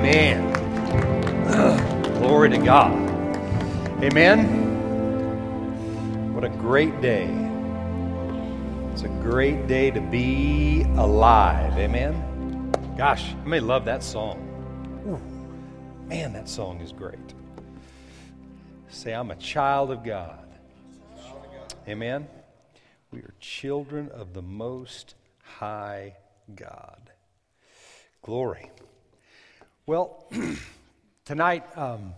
Amen. Glory to God. Amen. What a great day. It's a great day to be alive. Amen. Gosh, I may love that song. Ooh, man, that song is great. Say, I'm a child of God. Amen. We are children of the Most High God. Glory. Well, tonight um,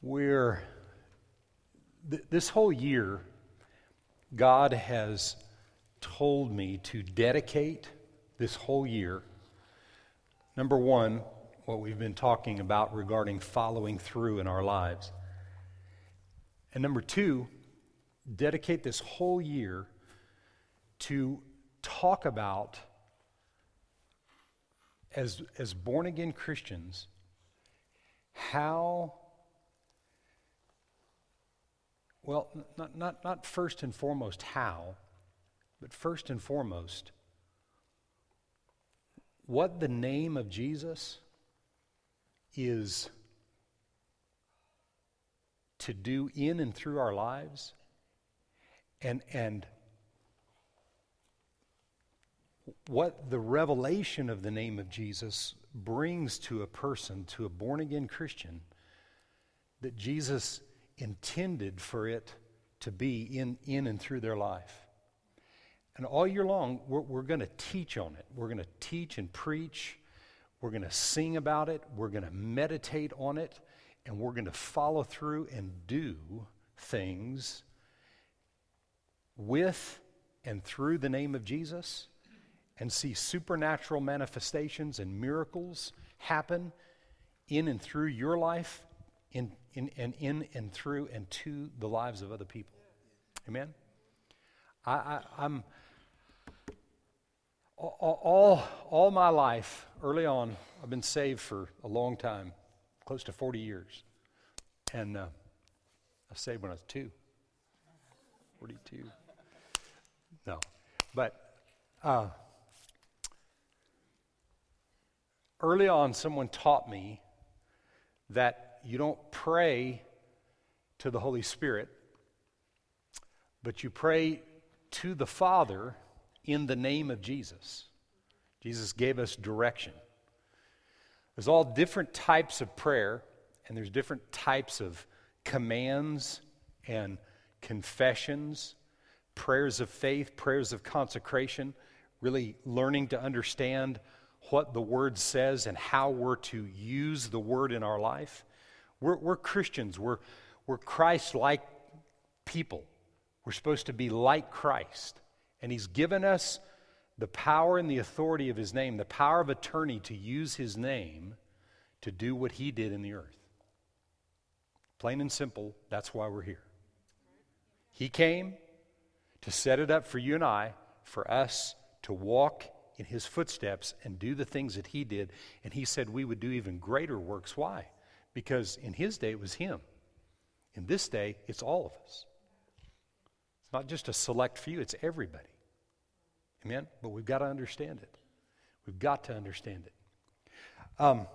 we're th- this whole year. God has told me to dedicate this whole year. Number one, what we've been talking about regarding following through in our lives, and number two, dedicate this whole year to talk about as, as born again Christians, how, well, not, not, not first and foremost how, but first and foremost, what the name of Jesus is to do in and through our lives and and what the revelation of the name of Jesus brings to a person, to a born again Christian, that Jesus intended for it to be in, in and through their life. And all year long, we're, we're going to teach on it. We're going to teach and preach. We're going to sing about it. We're going to meditate on it. And we're going to follow through and do things with and through the name of Jesus and see supernatural manifestations and miracles happen in and through your life, in, in, and in and through and to the lives of other people. Amen? I, I, I'm all, all, my life, early on, I've been saved for a long time, close to 40 years. And uh, I saved when I was two. 42. No. But uh, early on, someone taught me that you don't pray to the Holy Spirit, but you pray to the Father in the name of Jesus. Jesus gave us direction. There's all different types of prayer, and there's different types of commands and confessions, prayers of faith, prayers of consecration, really learning to understand what the Word says and how we're to use the Word in our life. We're, we're Christians, we're, we're Christ like people. We're supposed to be like Christ. And He's given us the power and the authority of His name, the power of attorney to use His name to do what He did in the earth. Plain and simple, that's why we're here. He came to set it up for you and I, for us to walk in his footsteps and do the things that he did. And he said we would do even greater works. Why? Because in his day it was him. In this day, it's all of us. It's not just a select few, it's everybody. Amen? But we've got to understand it. We've got to understand it. Um,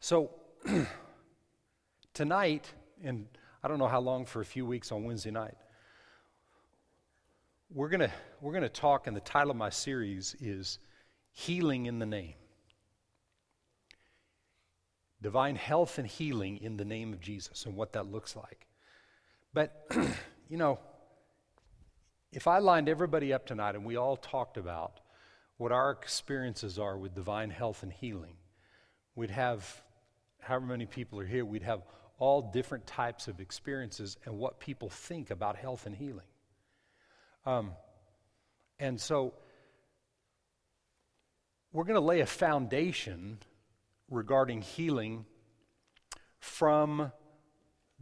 so, tonight, and I don't know how long for a few weeks on Wednesday night, we're going to we're going to talk and the title of my series is healing in the name. Divine health and healing in the name of jesus and what that looks like. But you know if i lined everybody up tonight and we all talked about what our experiences are with divine health and healing we'd have however many people are here we'd have all different types of experiences and what people think about health and healing um, and so we're going to lay a foundation regarding healing from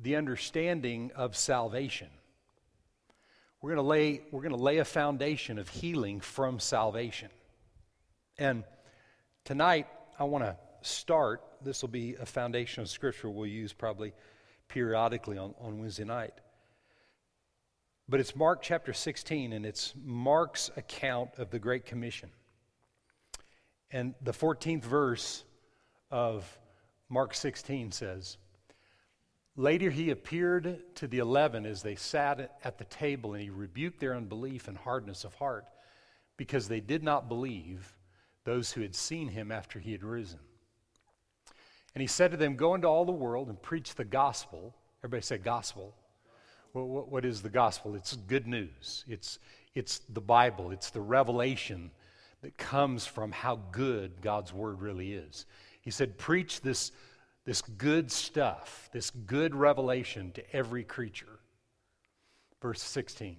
the understanding of salvation. We're going to lay, we're going to lay a foundation of healing from salvation. And tonight, I want to start. This will be a foundation of scripture we'll use probably periodically on, on Wednesday night. But it's Mark chapter 16, and it's Mark's account of the Great Commission. And the 14th verse of Mark 16 says, Later he appeared to the eleven as they sat at the table, and he rebuked their unbelief and hardness of heart because they did not believe those who had seen him after he had risen. And he said to them, Go into all the world and preach the gospel. Everybody say gospel. What is the gospel? It's good news. It's, it's the Bible. It's the revelation that comes from how good God's word really is. He said, Preach this this good stuff, this good revelation to every creature. Verse 16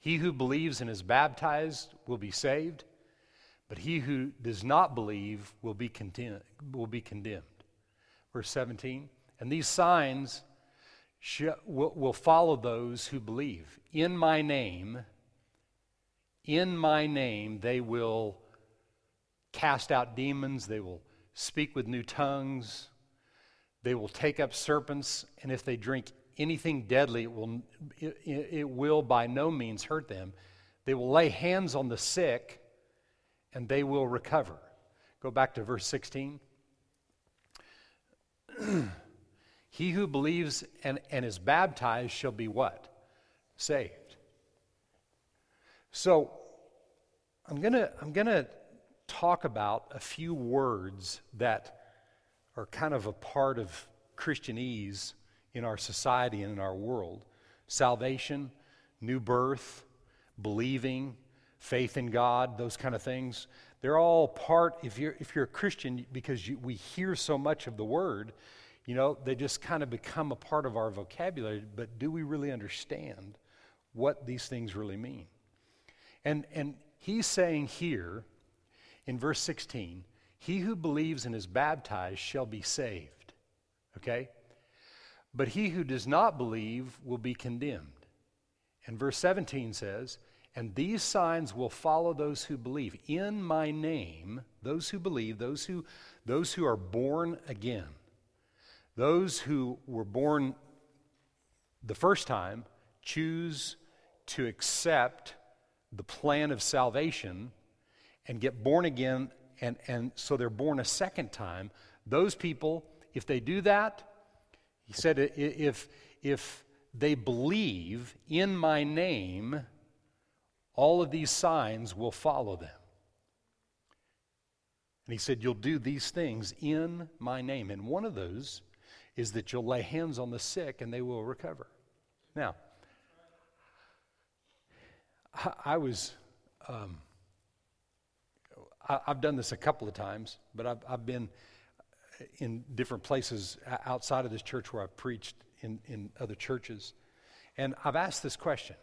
He who believes and is baptized will be saved, but he who does not believe will be, condemned, will be condemned. Verse 17 And these signs will, will follow those who believe. In my name, in my name, they will cast out demons, they will speak with new tongues they will take up serpents, and if they drink anything deadly, it will, it, it will by no means hurt them. They will lay hands on the sick, and they will recover. Go back to verse 16. he who believes and, and is baptized shall be what? Saved. So, I'm going to I'm going to talk about a few words that are kind of a part of Christianese in our society and in our world salvation, new birth, believing, faith in God, those kind of things. They're all part, if you're, if you're a Christian, because you, we hear so much of the word, you know, they just kind of become a part of our vocabulary. But do we really understand what these things really mean? And, and he's saying here in verse 16, he who believes and is baptized shall be saved. Okay? But he who does not believe will be condemned. And verse 17 says, And these signs will follow those who believe. In my name, those who believe, those who, those who are born again, those who were born the first time, choose to accept the plan of salvation and get born again and, and so they're born a second time. Those people, if they do that, he said, if, if they believe in my name, all of these signs will follow them. And he said, You'll do these things in my name. And one of those is that you'll lay hands on the sick and they will recover. Now, I was um, I, have done this a couple of times, but I've, I've been in different places outside of this church where I've preached in, in other churches. And I've asked this question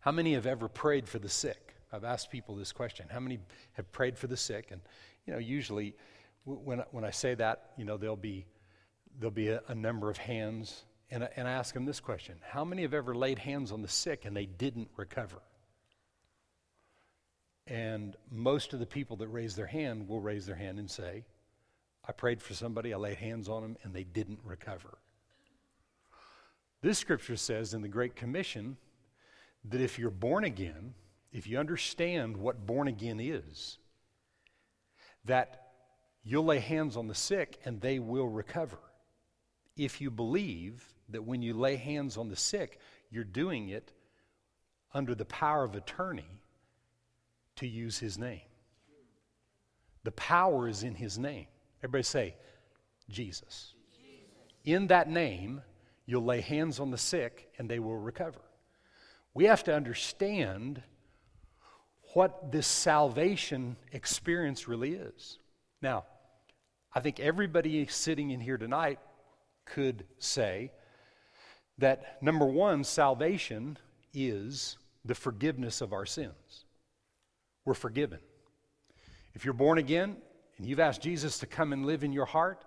How many have ever prayed for the sick? I've asked people this question How many have prayed for the sick? And, you know, usually when, when I say that, you know, there'll be, there'll be a, a number of hands. And, and I ask them this question How many have ever laid hands on the sick and they didn't recover? And most of the people that raise their hand will raise their hand and say, I prayed for somebody, I laid hands on them, and they didn't recover. This scripture says in the Great Commission that if you're born again, if you understand what born again is, that you'll lay hands on the sick and they will recover. If you believe that when you lay hands on the sick, you're doing it under the power of attorney to use his name. The power is in his name. Everybody say, Jesus. In that name, you'll lay hands on the sick and they will recover. We have to understand what this salvation experience really is. Now, I think everybody sitting in here tonight could say that number one, salvation is the forgiveness of our sins we're forgiven. If you're born again and you've asked Jesus to come and live in your heart,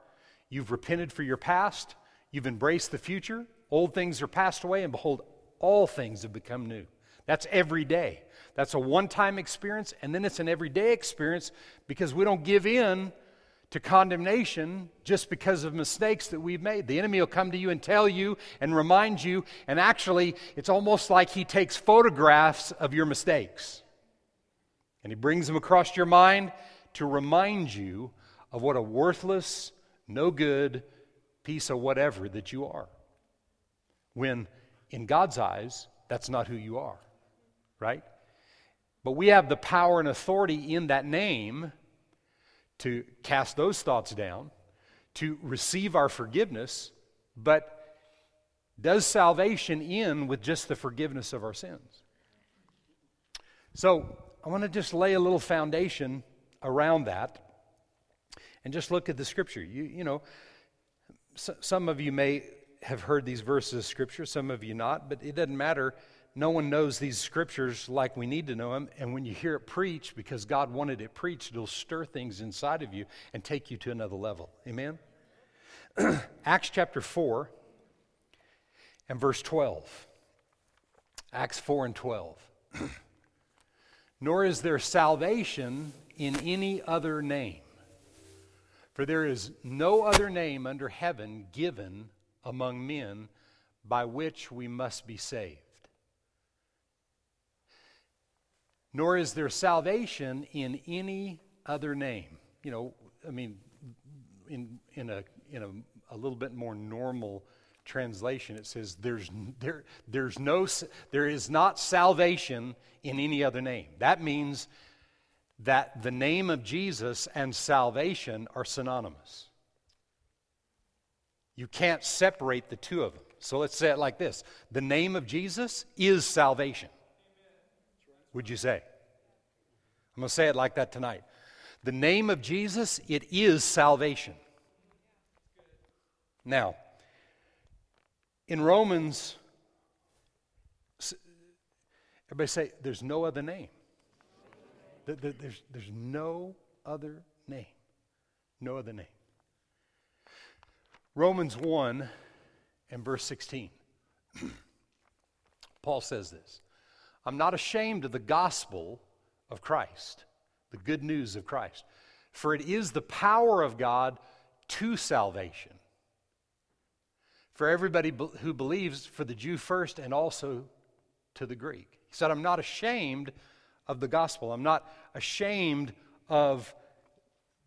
you've repented for your past, you've embraced the future, old things are passed away, and behold, all things have become new. That's every day. That's a one time experience, and then it's an everyday experience because we don't give in to condemnation just because of mistakes that we've made. The enemy will come to you and tell you and remind you, and actually, it's almost like he takes photographs of your mistakes and he brings them across your mind to remind you of what a worthless, no good piece of whatever that you are. When in God's eyes, that's not who you are, right? But we have the power and authority in that name to cast those thoughts down, to receive our forgiveness, but does salvation end with just the forgiveness of our sins? So, I want to just lay a little foundation around that and just look at the scripture. You, you know, so, some of you may have heard these verses of scripture, some of you not, but it doesn't matter. No one knows these scriptures like we need to know them. And when you hear it preached, because God wanted it preached, it'll stir things inside of you and take you to another level. Amen? Acts chapter 4 and verse 12. Acts 4 and 12. Nor is there salvation in any other name, for there is no other name under heaven given among men by which we must be saved. Nor is there salvation in any other name. You know, I mean, in, in, a, in a, a little bit more normal translation, it says, there's, there, there's no, there is not salvation in any other name. That means that the name of Jesus and salvation are synonymous. You can't separate the two of them. So let's say it like this The name of Jesus is salvation. Would you say? I'm going to say it like that tonight. The name of Jesus, it is salvation. Now, in Romans, everybody say, there's no other name. There's, there's no other name. No other name. Romans 1 and verse 16. Paul says this I'm not ashamed of the gospel of Christ, the good news of Christ, for it is the power of God to salvation for everybody who believes, for the Jew first and also to the Greek. He said, I'm not ashamed of the gospel. I'm not ashamed of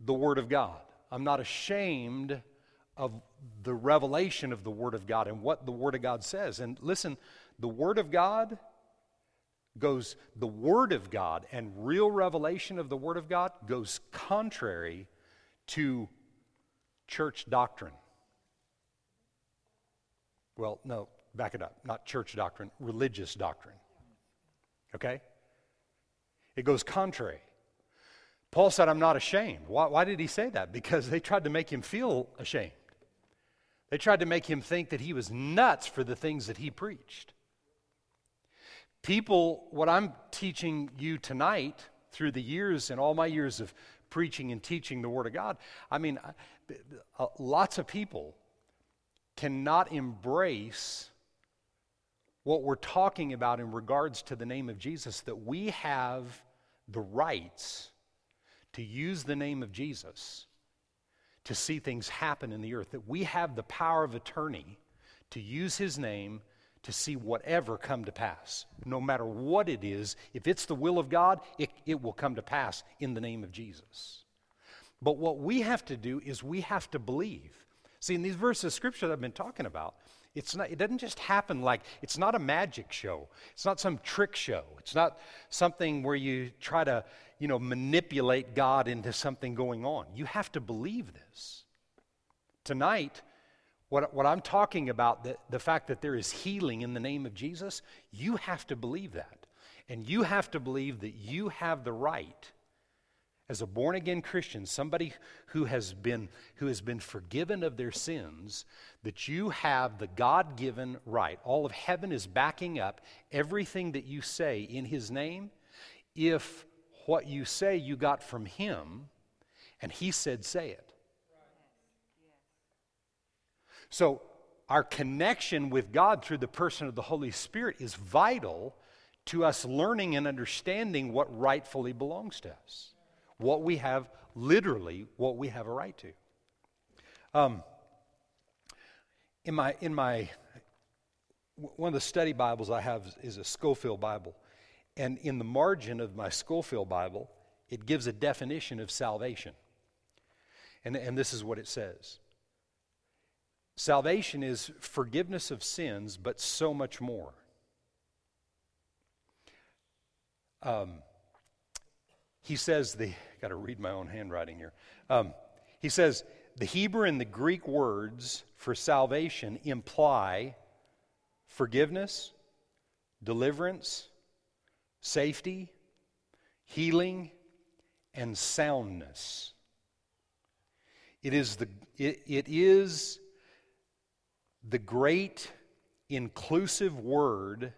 the Word of God. I'm not ashamed of the revelation of the Word of God and what the Word of God says. And listen, the Word of God goes, the Word of God and real revelation of the Word of God goes contrary to church doctrine. Well, no, back it up. Not church doctrine, religious doctrine. Okay? It goes contrary. Paul said, I'm not ashamed. Why, why, did he say that? Because they tried to make him feel ashamed. They tried to make him think that he was nuts for the things that he preached. People, what I'm teaching you tonight through the years and all my years of preaching and teaching the Word of God, I mean, uh, lots of people cannot embrace what we're talking about in regards to the name of Jesus, that we have the rights to use the name of Jesus to see things happen in the earth, that we have the power of attorney to use his name to see whatever come to pass. No matter what it is, if it's the will of God, it, it will come to pass in the name of Jesus. But what we have to do is we have to believe. See, in these verses of scripture that I've been talking about, it's not, it doesn't just happen like, it's not a magic show. It's not some trick show. It's not something where you try to, you know, manipulate God into something going on. You have to believe this. Tonight, what, what I'm talking about, the, the fact that there is healing in the name of Jesus, you have to believe that. And you have to believe that you have the right as a born again Christian, somebody who has been who has been forgiven of their sins, that you have the God-given right. All of heaven is backing up everything that you say in his name if what you say you got from him and he said say it. So our connection with God through the person of the Holy Spirit is vital to us learning and understanding what rightfully belongs to us what we have, literally, what we have a right to. Um, in my, in my, one of the study Bibles I have is a Scofield Bible. And in the margin of my Scofield Bible, it gives a definition of salvation. And, and this is what it says Salvation is forgiveness of sins, but so much more. Um, he says the got to read my own handwriting here. Um, he says the Hebrew and the Greek words for salvation imply forgiveness, deliverance, safety, healing, and soundness. It is the, it, it is the great inclusive word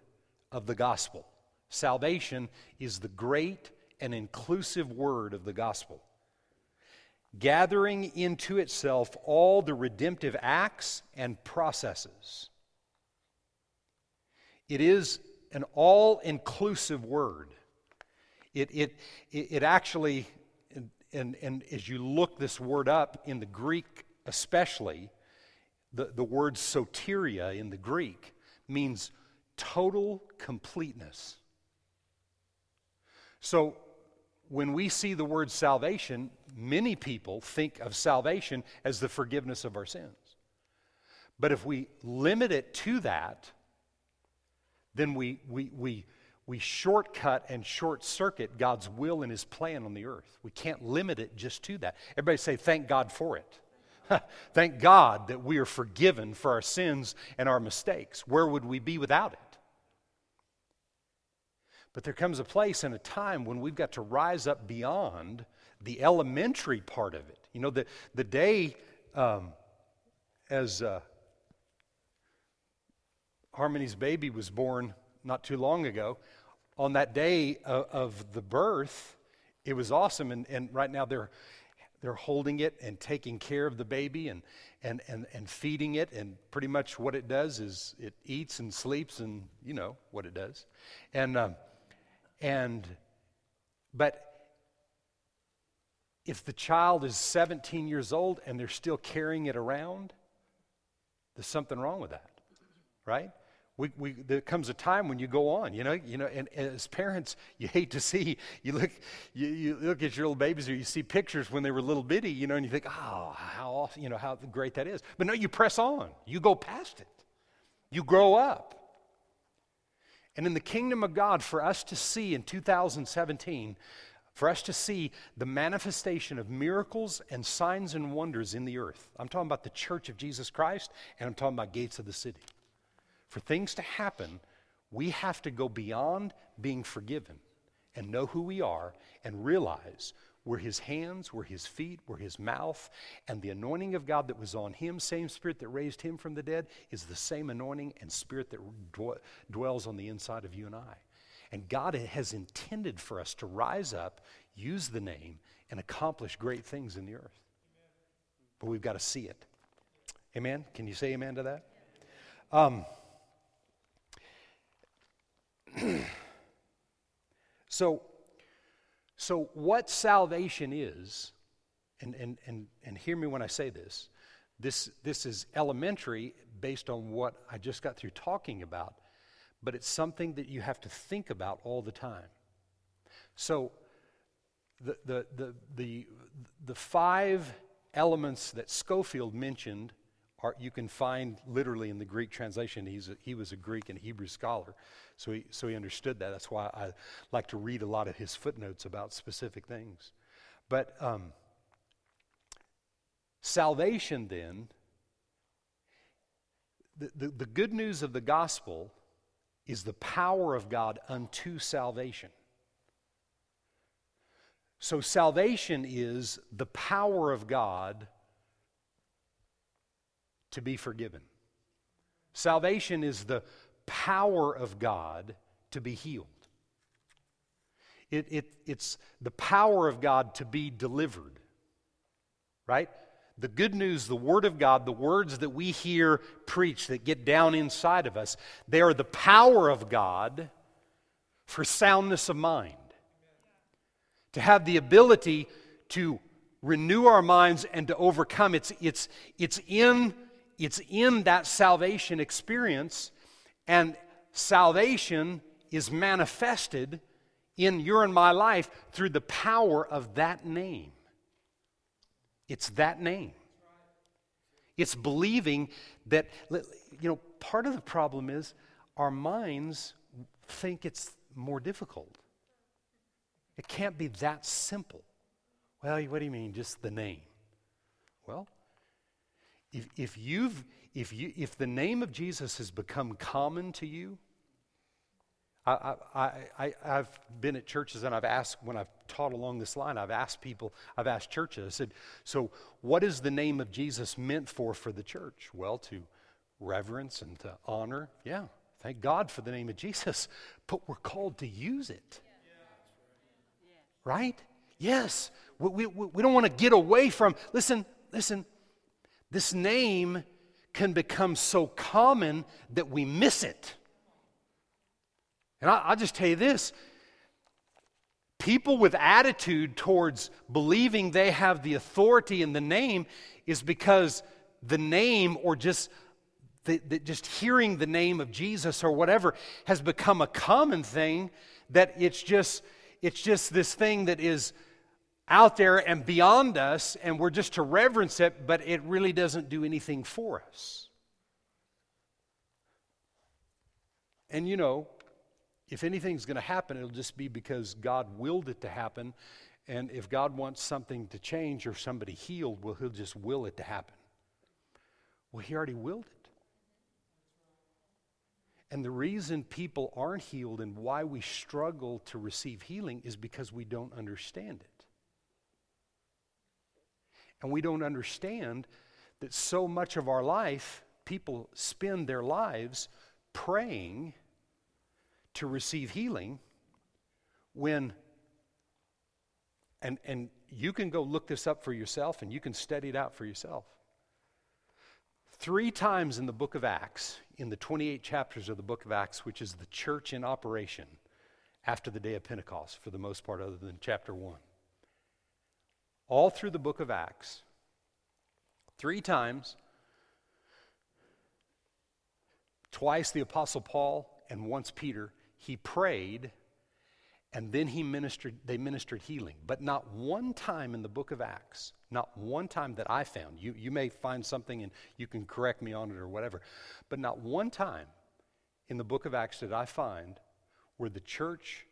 of the gospel. Salvation is the great and inclusive word of the gospel, gathering into itself all the redemptive acts and processes. It is an all inclusive word. It, it, it actually, and, and as you look this word up in the Greek especially, the, the word soteria in the Greek means total completeness. So when we see the word salvation, many people think of salvation as the forgiveness of our sins. But if we limit it to that, then we, we, we, we shortcut and short circuit God's will and His plan on the earth. We can't limit it just to that. Everybody say, Thank God for it. Thank God that we are forgiven for our sins and our mistakes. Where would we be without it? But there comes a place and a time when we've got to rise up beyond the elementary part of it. You know, the, the day um, as uh, Harmony's baby was born not too long ago, on that day of, of the birth, it was awesome. And, and right now they're they're holding it and taking care of the baby and, and, and, and feeding it. And pretty much what it does is it eats and sleeps, and you know what it does. And, um, and but if the child is 17 years old and they're still carrying it around, there's something wrong with that, right? We, we, there comes a time when you go on, you know, you know, and, and as parents, you hate to see, you look, you, you look at your little babies or you see pictures when they were little bitty, you know, and you think, oh, how awesome, you know, how great that is. But no, you press on. You go past it. You grow up. And in the kingdom of God, for us to see in 2017, for us to see the manifestation of miracles and signs and wonders in the earth. I'm talking about the church of Jesus Christ, and I'm talking about gates of the city. For things to happen, we have to go beyond being forgiven and know who we are and realize we're his hands, we're his feet, we're his mouth, and the anointing of God that was on him, same spirit that raised him from the dead, is the same anointing and spirit that dwells on the inside of you and I. And God has intended for us to rise up, use the name, and accomplish great things in the earth. But we've got to see it. Amen? Can you say amen to that? Um, so, so what salvation is, and, and, and, and hear me when I say this, this, this is elementary based on what I just got through talking about, but it's something that you have to think about all the time. So, the, the, the, the, the five elements that Scofield mentioned are, you can find literally in the Greek translation. He's a, he was a Greek and Hebrew scholar. So he, so he understood that. That's why I like to read a lot of his footnotes about specific things. But um, salvation, then, the, the, the good news of the gospel is the power of God unto salvation. So, salvation is the power of God to be forgiven. Salvation is the power of God to be healed. It, it, it's the power of God to be delivered, right? The good news, the Word of God, the words that we hear preached that get down inside of us, they are the power of God for soundness of mind. To have the ability to renew our minds and to overcome. It's, it's, it's, in, it's in that salvation experience and salvation is manifested in your and my life through the power of that name. It's that name. It's believing that, you know, part of the problem is our minds think it's more difficult. It can't be that simple. Well, what do you mean, just the name? Well, if, if, you've, if, you, if the name of Jesus has become common to you, I, I, I, I've been at churches and I've asked, when I've taught along this line, I've asked people, I've asked churches, I said, so what is the name of Jesus meant for for the church? Well, to reverence and to honor. Yeah, thank God for the name of Jesus, but we're called to use it. Right? Yes. We, we, we don't want to get away from, listen, listen, this name can become so common that we miss it. And I, will just tell you this people with attitude towards believing they have the authority in the name is because the name or just the, the, just hearing the name of Jesus or whatever has become a common thing that it's just it's just this thing that is out there and beyond us and we're just to reverence it but it really doesn't do anything for us and you know if anything's going to happen, it'll just be because God willed it to happen. And if God wants something to change or somebody healed, well, He'll just will it to happen. Well, He already willed it. And the reason people aren't healed and why we struggle to receive healing is because we don't understand it. And we don't understand that so much of our life, people spend their lives praying to receive healing when, and, and you can go look this up for yourself and you can study it out for yourself. Three times in the book of Acts, in the 28 chapters of the book of Acts, which is the church in operation after the day of Pentecost, for the most part, other than chapter 1. All through the book of Acts, three times, twice the Apostle Paul and once Peter he prayed and then he ministered they ministered healing. But not one time in the book of acts not one time that i found you, you may find something and you can correct me on it or whatever but not one time in the book of acts did i find where the church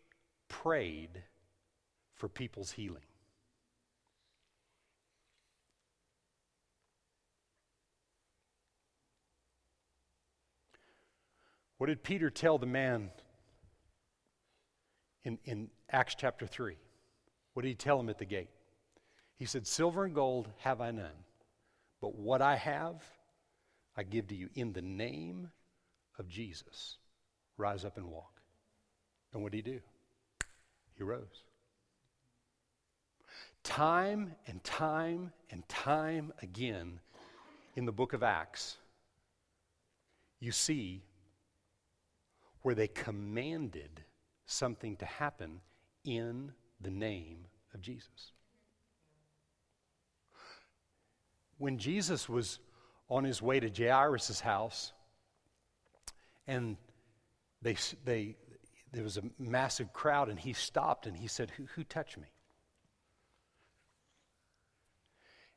prayed for people's healing what did peter tell the man in, in Acts chapter 3. What did he tell him at the gate? He said, Silver and gold have I none, but what I have, I give to you in the name of Jesus. Rise up and walk. And what did he do? He rose. Time and time and time again in the book of Acts, you see where they commanded something to happen in the name of Jesus. When Jesus was on his way to Jairus' house, and they, they, there was a massive crowd, and he stopped and he said, Who, who touched me?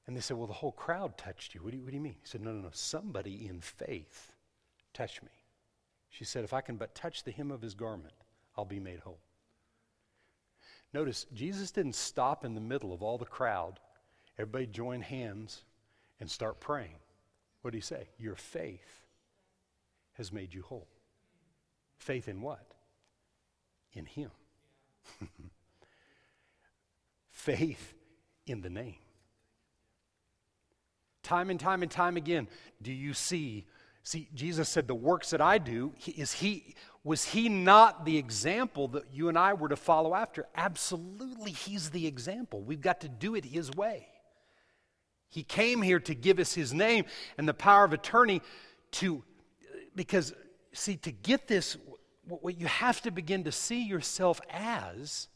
And they said, Well, the whole crowd touched you. What do you, what do you mean? He said, No, no, no. Somebody in faith touched me. She said, If I can but touch the hem of his garment, I'll be made whole. Notice, Jesus didn't stop in the middle of all the crowd. Everybody join hands and start praying. What did he say? Your faith has made you whole. Faith in what? In him. faith in the name. Time and time and time again, do you see See, Jesus said, The works that I do, is he, was he not the example that you and I were to follow after? Absolutely, he's the example. We've got to do it his way. He came here to give us his name and the power of attorney to, because, see, to get this, what you have to begin to see yourself as,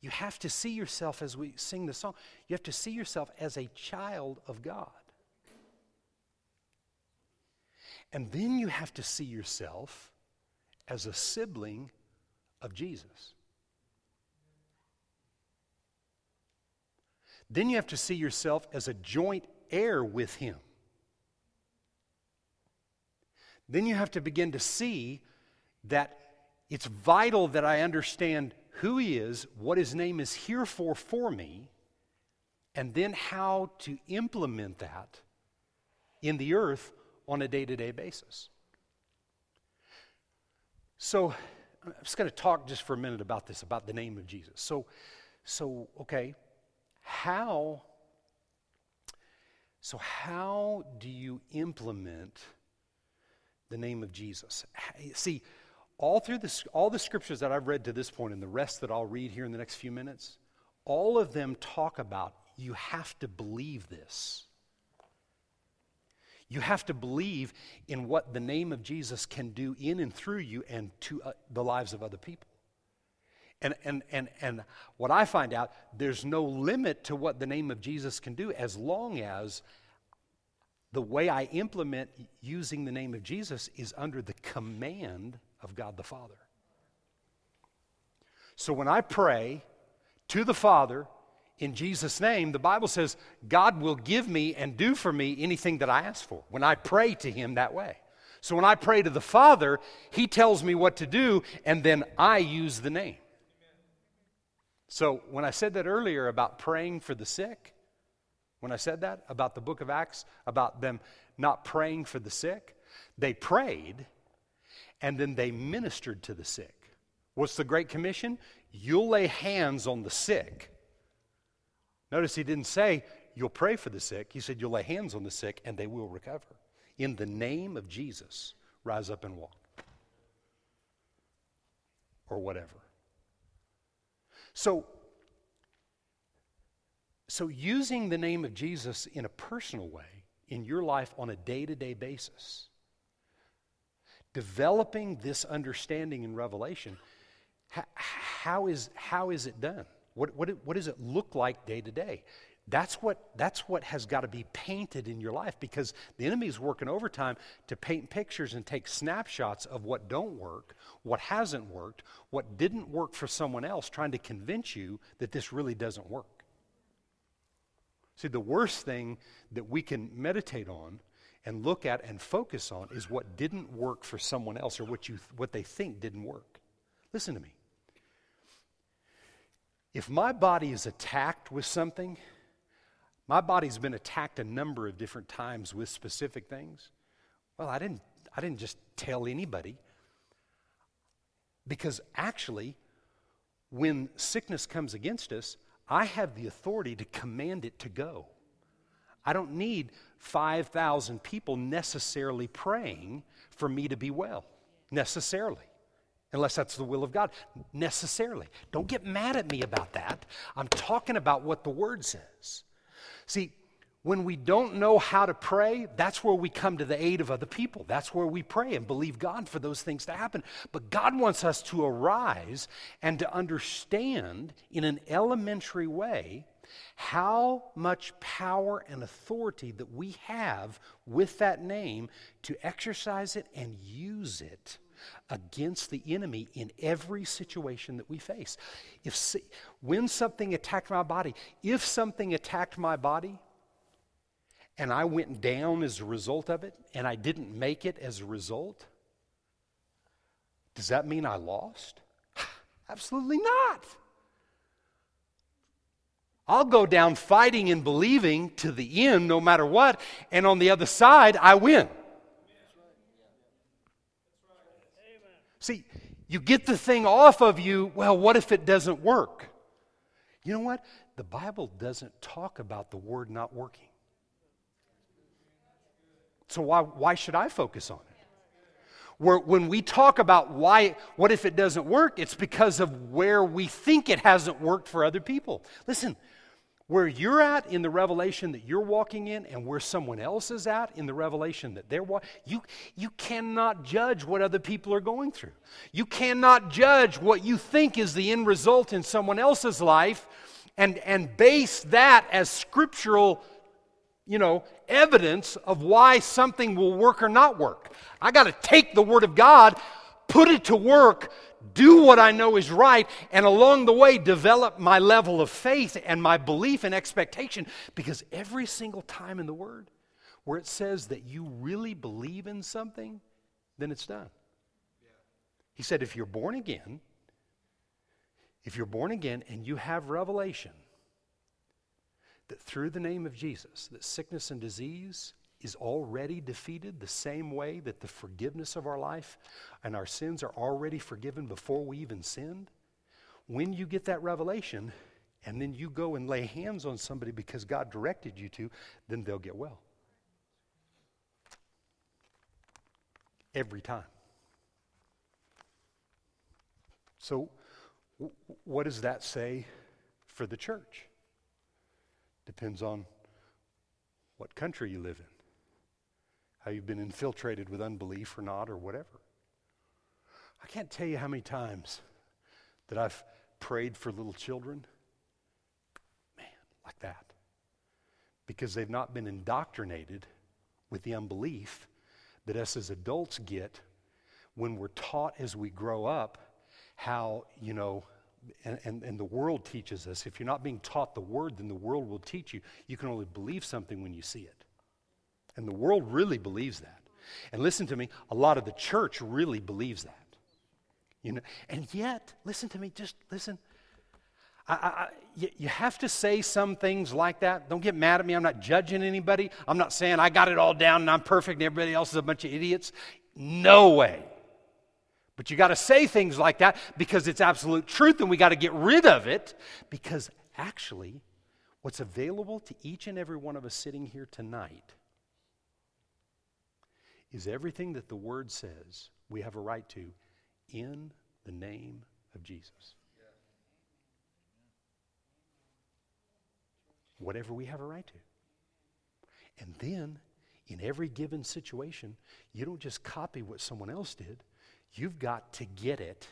you have to see yourself as we sing the song, you have to see yourself as a child of God. And then you have to see yourself as a sibling of Jesus. Then you have to see yourself as a joint heir with him. Then you have to begin to see that it's vital that I understand who he is, what his name is here for for me, and then how to implement that in the earth on a day to day basis. So, I'm just going to talk just for a minute about this, about the name of Jesus. So, so okay, how so how do you implement the name of Jesus? See, all through this, all the scriptures that I've read to this point and the rest that I'll read here in the next few minutes, all of them talk about you have to believe this. You have to believe in what the name of Jesus can do in and through you and to uh, the lives of other people. And, and, and, and what I find out, there's no limit to what the name of Jesus can do as long as the way I implement using the name of Jesus is under the command of God the Father. So when I pray to the Father in Jesus' name, the Bible says God will give me and do for me anything that I ask for when I pray to Him that way. So when I pray to the Father, He tells me what to do, and then I use the name. So, when I said that earlier about praying for the sick, when I said that about the book of Acts, about them not praying for the sick, they prayed and then they ministered to the sick. What's the Great Commission? You'll lay hands on the sick. Notice he didn't say, You'll pray for the sick. He said, You'll lay hands on the sick and they will recover. In the name of Jesus, rise up and walk. Or whatever. So, so using the name of Jesus in a personal way in your life on a day to day basis, developing this understanding in Revelation, how, is, how is it done? What, what, what does it look like day to day? That's what, that's what has got to be painted in your life because the enemy is working overtime to paint pictures and take snapshots of what don't work, what hasn't worked, what didn't work for someone else, trying to convince you that this really doesn't work. See, the worst thing that we can meditate on and look at and focus on is what didn't work for someone else or what, you, what they think didn't work. Listen to me. If my body is attacked with something, my body's been attacked a number of different times with specific things. Well, I didn't, I didn't just tell anybody. Because actually, when sickness comes against us, I have the authority to command it to go. I don't need 5,000 people necessarily praying for me to be well, necessarily unless that's the will of God, necessarily. Don't get mad at me about that. I'm talking about what the Word says. See, when we don't know how to pray, that's where we come to the aid of other people. That's where we pray and believe God for those things to happen. But God wants us to arise and to understand in an elementary way how much power and authority that we have with that name to exercise it and use it against the enemy in every situation that we face. If when something attacked my body, if something attacked my body and I went down as a result of it and I didn't make it as a result, does that mean I lost? Absolutely not. I'll go down fighting and believing to the end no matter what, and on the other side, I win. See, you get the thing off of you, well, what if it doesn't work? You know what? The Bible doesn't talk about the word not working. So why, why should I focus on it? Where, when we talk about why, what if it doesn't work, it's because of where we think it hasn't worked for other people. Listen, where you're at in the revelation that you're walking in and where someone else is at in the revelation that they're walking, you, you cannot judge what other people are going through. You cannot judge what you think is the end result in someone else's life and, and base that as scriptural, you know, evidence of why something will work or not work. I got to take the Word of God, put it to work, do what I know is right, and along the way, develop my level of faith and my belief and expectation. Because every single time in the Word where it says that you really believe in something, then it's done. He said, if you're born again, if you're born again and you have revelation that through the name of Jesus, that sickness and disease is already defeated the same way that the forgiveness of our life and our sins are already forgiven before we even sinned, when you get that revelation and then you go and lay hands on somebody because God directed you to, then they'll get well. Every time. So, w- what does that say for the church? Depends on what country you live in, how you've been infiltrated with unbelief or not, or whatever. I can't tell you how many times that I've prayed for little children, man, like that, because they've not been indoctrinated with the unbelief that us as adults get when we're taught as we grow up how, you know, and, and, and, the world teaches us if you're not being taught the word, then the world will teach you. You can only believe something when you see it. And the world really believes that. And listen to me, a lot of the church really believes that. You know, and yet, listen to me, just listen. I, I, you, you have to say some things like that. Don't get mad at me. I'm not judging anybody. I'm not saying I got it all down and I'm perfect and everybody else is a bunch of idiots. No way. But you got to say things like that because it's absolute truth and we got to get rid of it because actually, what's available to each and every one of us sitting here tonight is everything that the Word says we have a right to in the name of Jesus. Whatever we have a right to. And then, in every given situation, you don't just copy what someone else did, You've got to get it.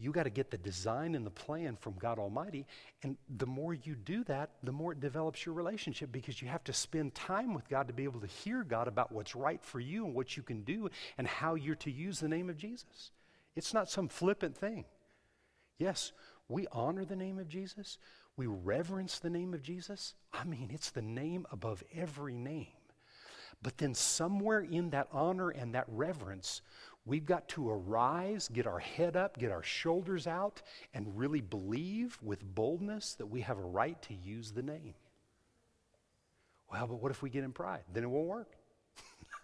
You got to get the design and the plan from God Almighty. And the more you do that, the more it develops your relationship because you have to spend time with God to be able to hear God about what's right for you and what you can do and how you're to use the name of Jesus. It's not some flippant thing. Yes, we honor the name of Jesus, we reverence the name of Jesus. I mean, it's the name above every name. But then, somewhere in that honor and that reverence, We've got to arise, get our head up, get our shoulders out, and really believe with boldness that we have a right to use the name. Well, but what if we get in pride? Then it won't work.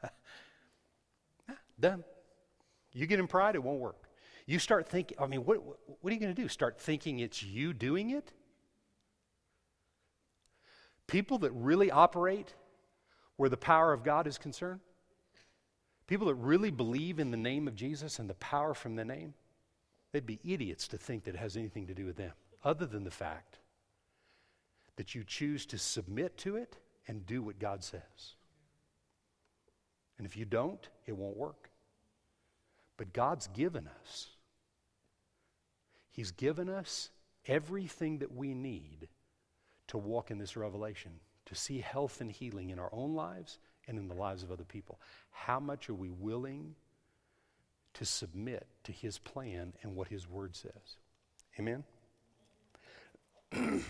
Done. You get in pride, it won't work. You start thinking, I mean, what, what are you going to do? Start thinking it's you doing it? People that really operate where the power of God is concerned, People that really believe in the name of Jesus and the power from the name, they'd be idiots to think that it has anything to do with them, other than the fact that you choose to submit to it and do what God says. And if you don't, it won't work. But God's given us, He's given us everything that we need to walk in this revelation, to see health and healing in our own lives and in the lives of other people. How much are we willing to submit to His plan and what His Word says? Amen?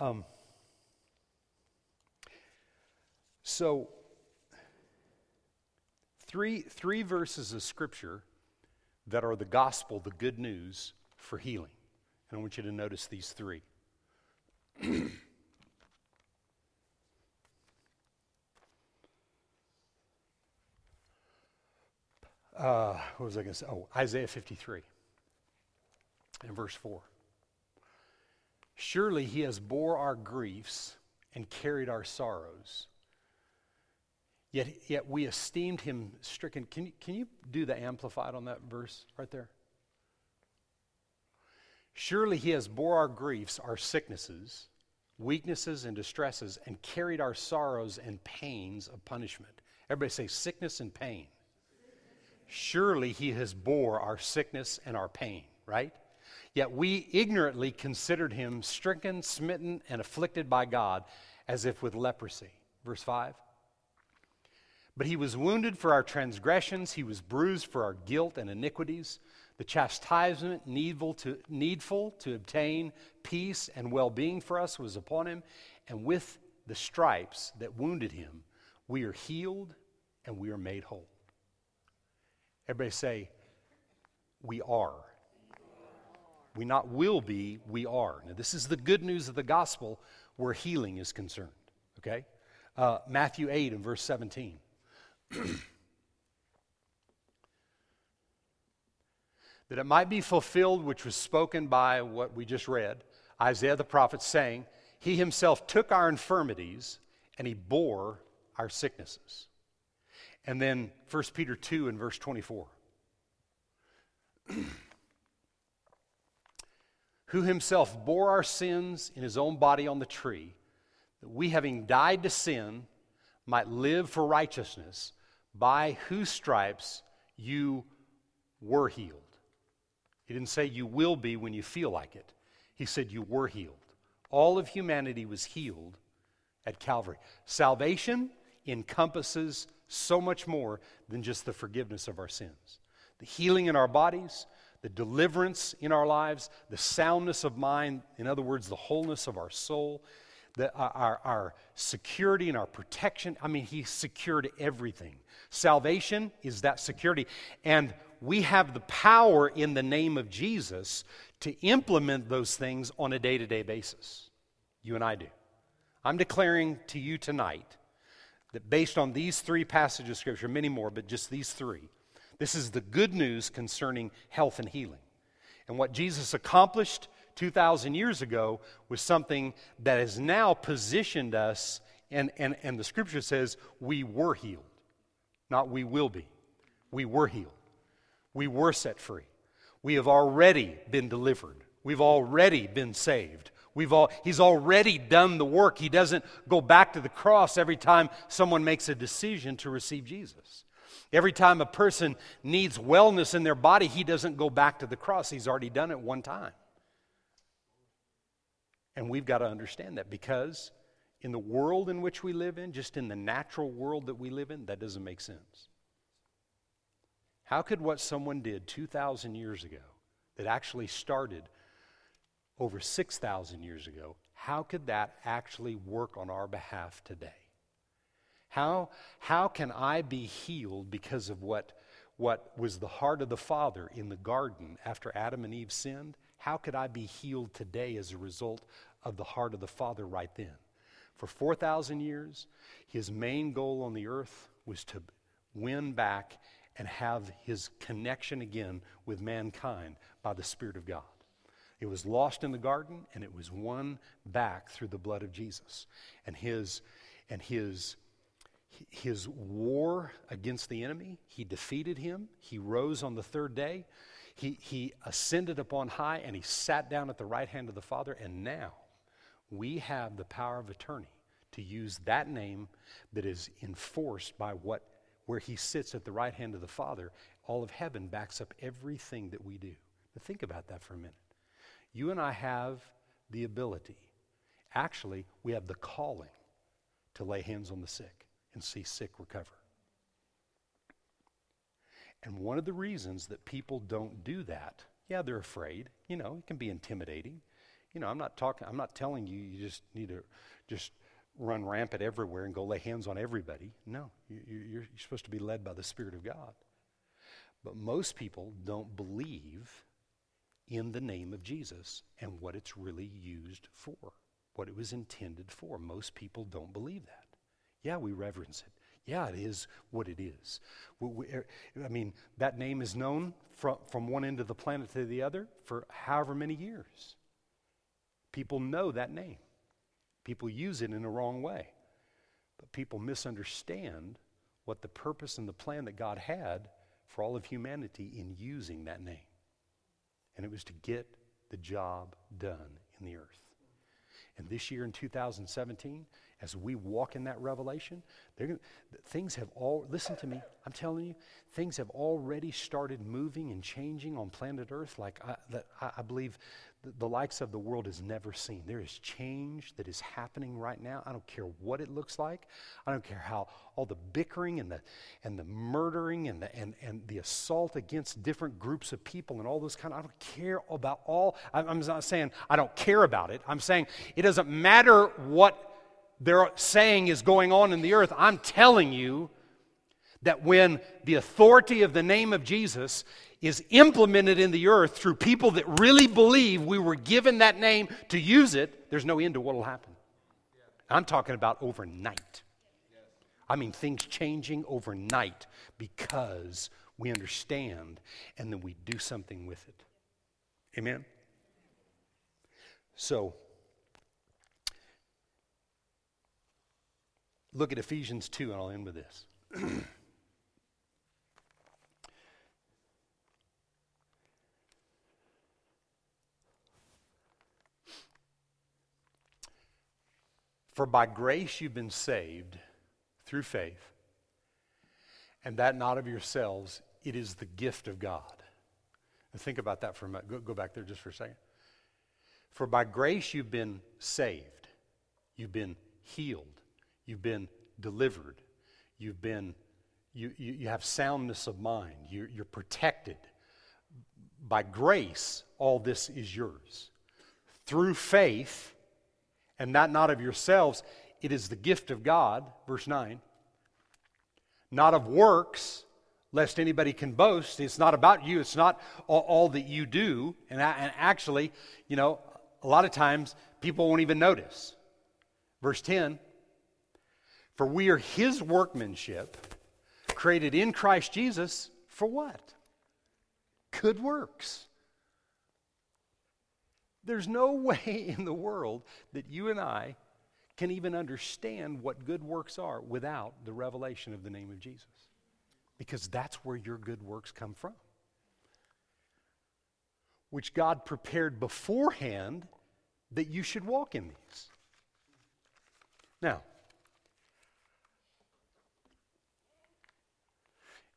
um, so, three, three verses of Scripture that are the gospel, the good news for healing. And I want you to notice these three. uh, what was I going to say? Oh, Isaiah 53 in verse 4. Surely he has bore our griefs and carried our sorrows. Yet, yet we esteemed him stricken. Can you, can you do the amplified on that verse right there? Surely he has bore our griefs, our sicknesses, weaknesses, and distresses, and carried our sorrows and pains of punishment. Everybody say sickness and pain. Surely he has bore our sickness and our pain, right? Yet we ignorantly considered him stricken, smitten, and afflicted by God as if with leprosy. Verse 5. But he was wounded for our transgressions, he was bruised for our guilt and iniquities. The chastisement needful to, needful to obtain peace and well being for us was upon him, and with the stripes that wounded him, we are healed and we are made whole. Everybody say, We are. We not will be, we are. Now, this is the good news of the gospel where healing is concerned. Okay? Uh, Matthew 8 and verse 17. that it might be fulfilled which was spoken by what we just read, Isaiah the prophet, saying, He himself took our infirmities and he bore our sicknesses. And then 1 Peter 2 and verse 24. Who himself bore our sins in his own body on the tree, that we, having died to sin, might live for righteousness, by whose stripes you were healed. He didn't say you will be when you feel like it. He said you were healed. All of humanity was healed at Calvary. Salvation encompasses so much more than just the forgiveness of our sins. The healing in our bodies, the deliverance in our lives, the soundness of mind, in other words, the wholeness of our soul, the, uh, our, our security and our protection. I mean, He secured everything. Salvation is that security. And we have the power in the name of Jesus to implement those things on a day to day basis. You and I do. I'm declaring to you tonight that based on these three passages of Scripture, many more, but just these three, this is the good news concerning health and healing. And what Jesus accomplished 2,000 years ago was something that has now positioned us, and, and, and the Scripture says we were healed, not we will be. We were healed. We were set free. We have already been delivered. We've already been saved. We've all, he's already done the work. He doesn't go back to the cross every time someone makes a decision to receive Jesus. Every time a person needs wellness in their body, he doesn't go back to the cross. He's already done it one time. And we've got to understand that because in the world in which we live in, just in the natural world that we live in, that doesn't make sense. How could what someone did 2,000 years ago, that actually started over 6,000 years ago, how could that actually work on our behalf today? How, how can I be healed because of what, what was the heart of the Father in the garden after Adam and Eve sinned? How could I be healed today as a result of the heart of the Father right then? For 4,000 years, his main goal on the earth was to win back and have his connection again with mankind by the Spirit of God. It was lost in the garden and it was won back through the blood of Jesus. And his and his his war against the enemy, he defeated him. He rose on the third day. He, he ascended upon high and he sat down at the right hand of the Father. And now we have the power of attorney to use that name that is enforced by what where he sits at the right hand of the Father, all of heaven backs up everything that we do. Now, think about that for a minute. You and I have the ability, actually, we have the calling to lay hands on the sick and see sick recover. And one of the reasons that people don't do that, yeah, they're afraid. You know, it can be intimidating. You know, I'm not talking, I'm not telling you you just need to just run rampant everywhere and go lay hands on everybody. No, you, are supposed to be led by the Spirit of God. But most people don't believe in the name of Jesus and what it's really used for, what it was intended for. Most people don't believe that. Yeah, we reverence it. Yeah, it is what it is. We, we, er, I mean, that name is known from, from one end of the planet to the other for however many years. People know that name. People use it in a wrong way. But people misunderstand what the purpose and the plan that God had for all of humanity in using that name. And it was to get the job done in the earth. And this year in 2017, as we walk in that revelation, things have all, listen to me, I'm telling you, things have already started moving and changing on planet Earth. Like I, I believe the likes of the world has never seen. There is change that is happening right now. I don't care what it looks like. I don't care how all the bickering and the and the murdering and the and, and the assault against different groups of people and all those kind of I don't care about all I'm, I'm not saying I don't care about it. I'm saying it doesn't matter what they're saying is going on in the earth. I'm telling you that when the authority of the name of Jesus is implemented in the earth through people that really believe we were given that name to use it, there's no end to what will happen. I'm talking about overnight. I mean, things changing overnight because we understand and then we do something with it. Amen? So, look at Ephesians 2, and I'll end with this. For by grace you've been saved through faith, and that not of yourselves, it is the gift of God. And think about that for a minute. Go, go back there just for a second. For by grace you've been saved, you've been healed, you've been delivered, you've been, you, you, you have soundness of mind, you're, you're protected. By grace, all this is yours. Through faith, and that not of yourselves. It is the gift of God, verse 9. Not of works, lest anybody can boast. It's not about you, it's not all, all that you do. And, and actually, you know, a lot of times people won't even notice. Verse 10 For we are his workmanship, created in Christ Jesus for what? Good works there's no way in the world that you and I can even understand what good works are without the revelation of the name of Jesus. Because that's where your good works come from. Which God prepared beforehand that you should walk in these. Now,